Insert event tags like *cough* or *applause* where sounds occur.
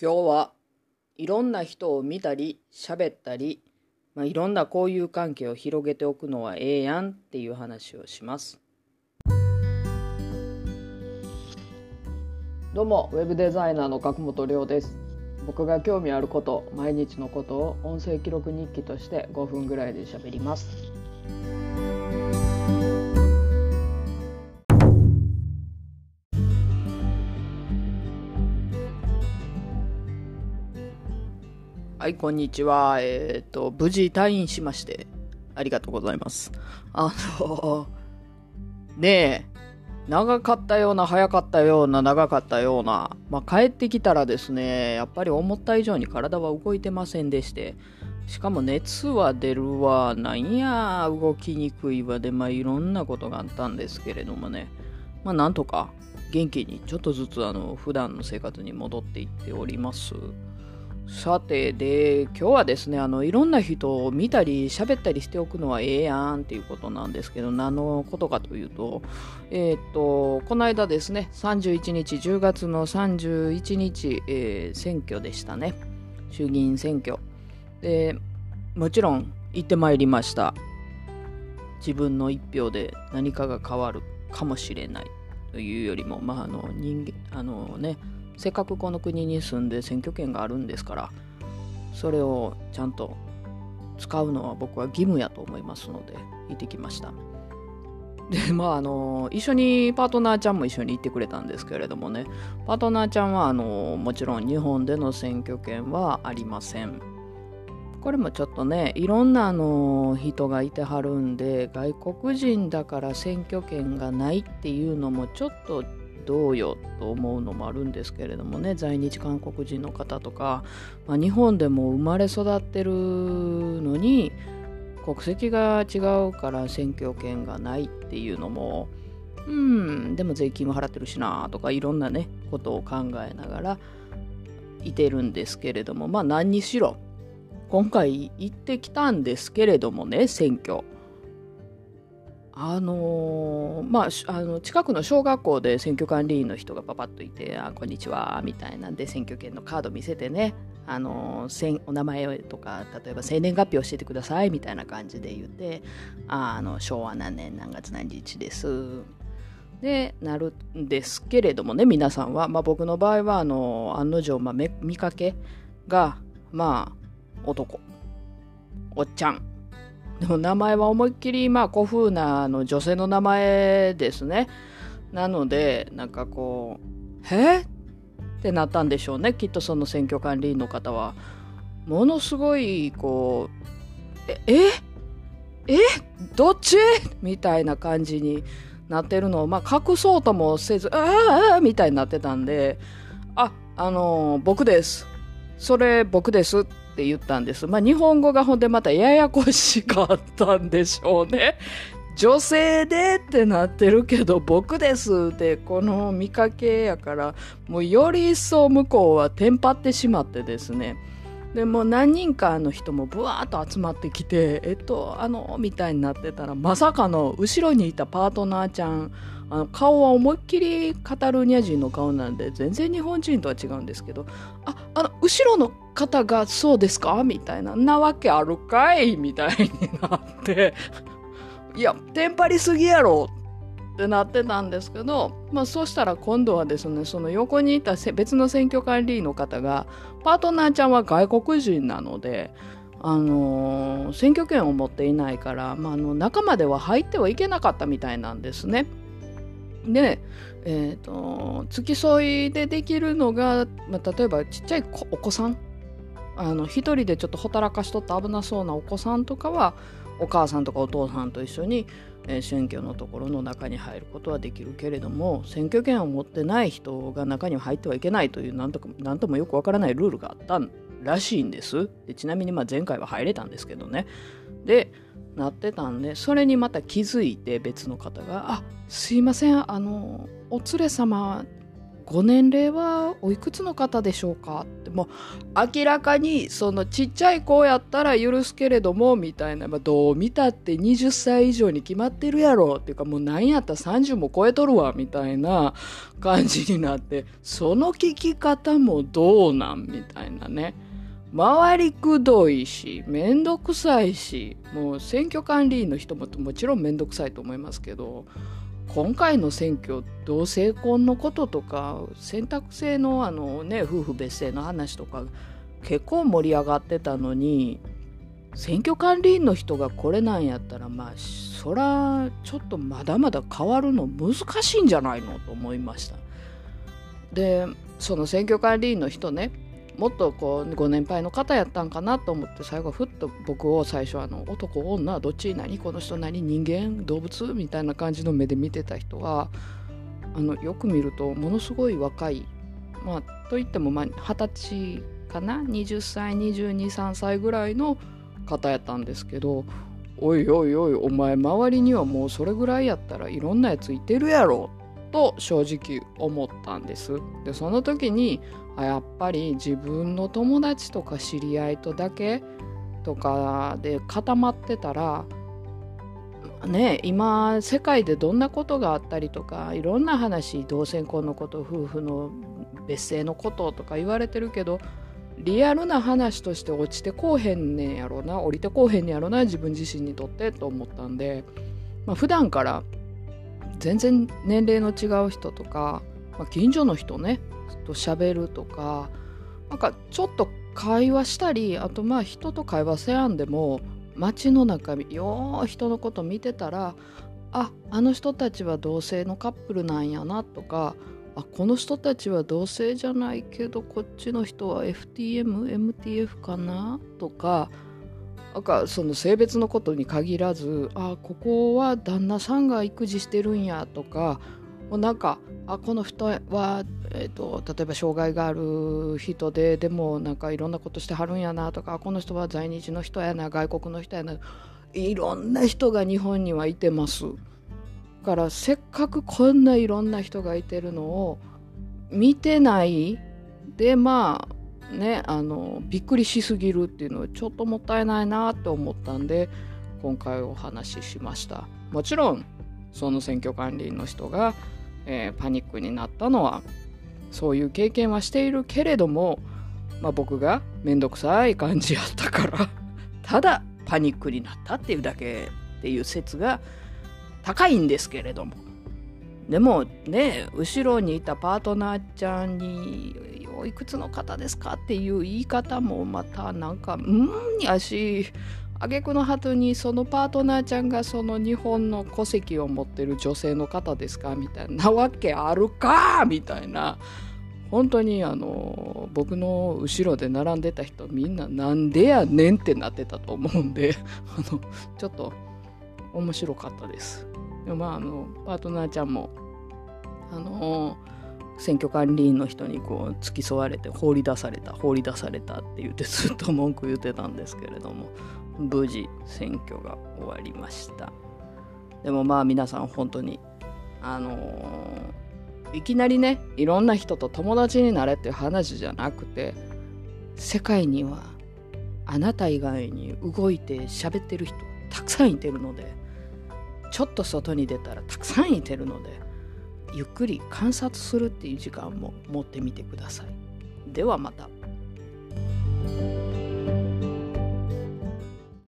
今日はいろんな人を見たり喋ったり、まあ、いろんな交友関係を広げておくのはええやんっていう話をします。どうもウェブデザイナーの角本亮です。僕が興味あること毎日のことを音声記録日記として5分ぐらいで喋ります。はい、こんにちは。えっ、と、無事退院しまして、ありがとうございます。あの、ねえ、長かったような、早かったような、長かったような、まあ、帰ってきたらですね、やっぱり思った以上に体は動いてませんでして、しかも熱は出るわ、なんや、動きにくいわで、まあ、いろんなことがあったんですけれどもね、まあ、なんとか元気にちょっとずつ、あの、普段の生活に戻っていっております。さて、で、今日はですね、あの、いろんな人を見たり喋ったりしておくのはええやんっていうことなんですけど、何のことかというと、えーっと、この間ですね、31日、10月の31日、えー選挙でしたね。衆議院選挙。で、もちろん行ってまいりました。自分の一票で何かが変わるかもしれないというよりも、まあ、あの、人間、あのね、せっかくこの国に住んで選挙権があるんですからそれをちゃんと使うのは僕は義務やと思いますので行ってきました。でまああの一緒にパートナーちゃんも一緒に行ってくれたんですけれどもね。パートナーちゃんはあのもちろん日本での選挙権はありません。これもちょっとねいろんなあの人がいてはるんで外国人だから選挙権がないっていうのもちょっとどうよと思うのもあるんですけれどもね在日韓国人の方とか、まあ、日本でも生まれ育ってるのに国籍が違うから選挙権がないっていうのもうんでも税金も払ってるしなとかいろんなねことを考えながらいてるんですけれどもまあ何にしろ今回行ってきたんですけれどもね選挙。あのーまああの近くの小学校で選挙管理員の人がパパッといて「あこんにちは」みたいなんで選挙権のカード見せてね、あのーせんお名前とか例えば生年月日教えてくださいみたいな感じで言って「ああの昭和何年何月何日です」でなるんですけれどもね皆さんは、まあ、僕の場合はあの案の定、まあ、見かけがまあ男。おっちゃん。でも名前は思いっきりまあ古風なの女性の名前ですね。なのでなんかこう「えってなったんでしょうねきっとその選挙管理員の方は。ものすごいこう「ええ？え？どっち?」みたいな感じになってるのを、まあ、隠そうともせず「ああああ」みたいになってたんで「ああの僕ですそれ僕です」っって言ったんです。まあ、日本語がほんでまたややこしかったんでしょうね。女性でってなってるけど僕ですってこの見かけやからもうより一層向こうはテンパってしまってですねでも何人かの人もブワーッと集まってきてえっとあのみたいになってたらまさかの後ろにいたパートナーちゃんあの顔は思いっきりカタルーニャ人の顔なんで全然日本人とは違うんですけどああの後ろの方がそうですかみたいな。なわけあるかいみたいになって。*laughs* いやテンパりすぎやろ。ってなってたんですけど、まあ、そうしたら今度はですねその横にいた別の選挙管理員の方がパートナーちゃんは外国人なので、あのー選挙権を持っていないから、まあ、あの仲間では入ってはいけなかったみたいなんですね。で、えー、と付き添いでできるのが、まあ、例えばちっちゃいお子さんあの一人でちょっとほたらかしとって危なそうなお子さんとかはお母さんとかお父さんと一緒に、えー選挙のところの中に入ることはできるけれども選挙権を持ってない人が中には入ってはいけないというなんとなんともよくわからないルールがあったらしいんです。でちなみにまあ前回は入れたんですけどね。でなってたんでそれにまた気づいて別の方が「あすいませんあのお連れ様ご年齢はおいくつの方でしょうか？ってもう明らかにそのちっちゃい子やったら許すけれどもみたいな、まあ、どう見たって20歳以上に決まってるやろっていうかもう何やったら30も超えとるわみたいな感じになってその聞き方もどうなんみたいなね。回りくどいしめんどくさいしもう選挙管理員の人ももちろんめんどくさいと思いますけど今回の選挙同性婚のこととか選択制のあの、ね、夫婦別姓の話とか結構盛り上がってたのに選挙管理員の人がこれなんやったらまあそらちょっとまだまだ変わるの難しいんじゃないのと思いました。でその選挙管理員の人ねもっとこうご年配の方やったんかなと思って最後ふっと僕を最初あの男女どっち何この人何人間動物みたいな感じの目で見てた人はあのよく見るとものすごい若いまあといっても二十歳かな20歳223歳ぐらいの方やったんですけどおいおいおいお前周りにはもうそれぐらいやったらいろんなやついてるやろと正直思ったんです。でその時にあやっぱり自分の友達とか知り合いとだけとかで固まってたらね今世界でどんなことがあったりとかいろんな話同性婚のこと夫婦の別姓のこととか言われてるけどリアルな話として落ちてこうへんねんやろな降りてこうへんねやろな自分自身にとってと思ったんで、まあ、普段から全然年齢の違う人とか、まあ、近所の人ねと喋るとかなんかちょっと会話したりあとまあ人と会話せやんでも街の中よう人のこと見てたらああの人たちは同性のカップルなんやなとかあこの人たちは同性じゃないけどこっちの人は FTMMTF かなとかなんかその性別のことに限らずあここは旦那さんが育児してるんやとかもうなんかあこの人は、えーと、例えば障害がある人ででもなんかいろんなことしてはるんやなとかこの人は在日の人やな外国の人やないろんな人が日本にはいてます。だからせっかくこんないろんな人がいてるのを見てないでまあねあのびっくりしすぎるっていうのはちょっともったいないなって思ったんで今回お話ししました。もちろんその選挙管理員の人がえー、パニックになったのはそういう経験はしているけれども、まあ、僕が面倒くさい感じやったから *laughs* ただパニックになったっていうだけっていう説が高いんですけれども。でもね後ろにいたパートナーちゃんに「いくつの方ですか?」っていう言い方もまたなんか「うん」やし挙句の果てにそのパートナーちゃんがその日本の戸籍を持ってる女性の方ですかみたいなわけあるかみたいな本当にあの僕の後ろで並んでた人みんななんでやねんってなってたと思うんで *laughs* あのちょっと面白かったです。でもまああのパートナーちゃんもあの選挙管理員の人にこう付き添われて放り出された放り出されたって言ってずっと文句言ってたんですけれども無事選挙が終わりました。でもまあ皆さん本当にあのー、いきなりねいろんな人と友達になれっていう話じゃなくて世界にはあなた以外に動いて喋ってる人たくさんいてるのでちょっと外に出たらたくさんいてるのでゆっくり観察するっていう時間も持ってみてください。ではまた。